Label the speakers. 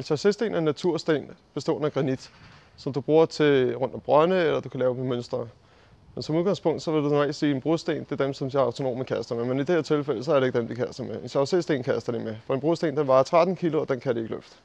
Speaker 1: En tørsesten er en natursten bestående af granit, som du bruger til rundt om brønde, eller du kan lave med mønstre. Men som udgangspunkt, så vil du normalt sige, at en brosten, det er dem, som de autonome kaster med. Men i det her tilfælde, så er det ikke dem, de kaster med. En chaussésten kaster de med. For en brosten, den vejer 13 kg, og den kan de ikke løfte.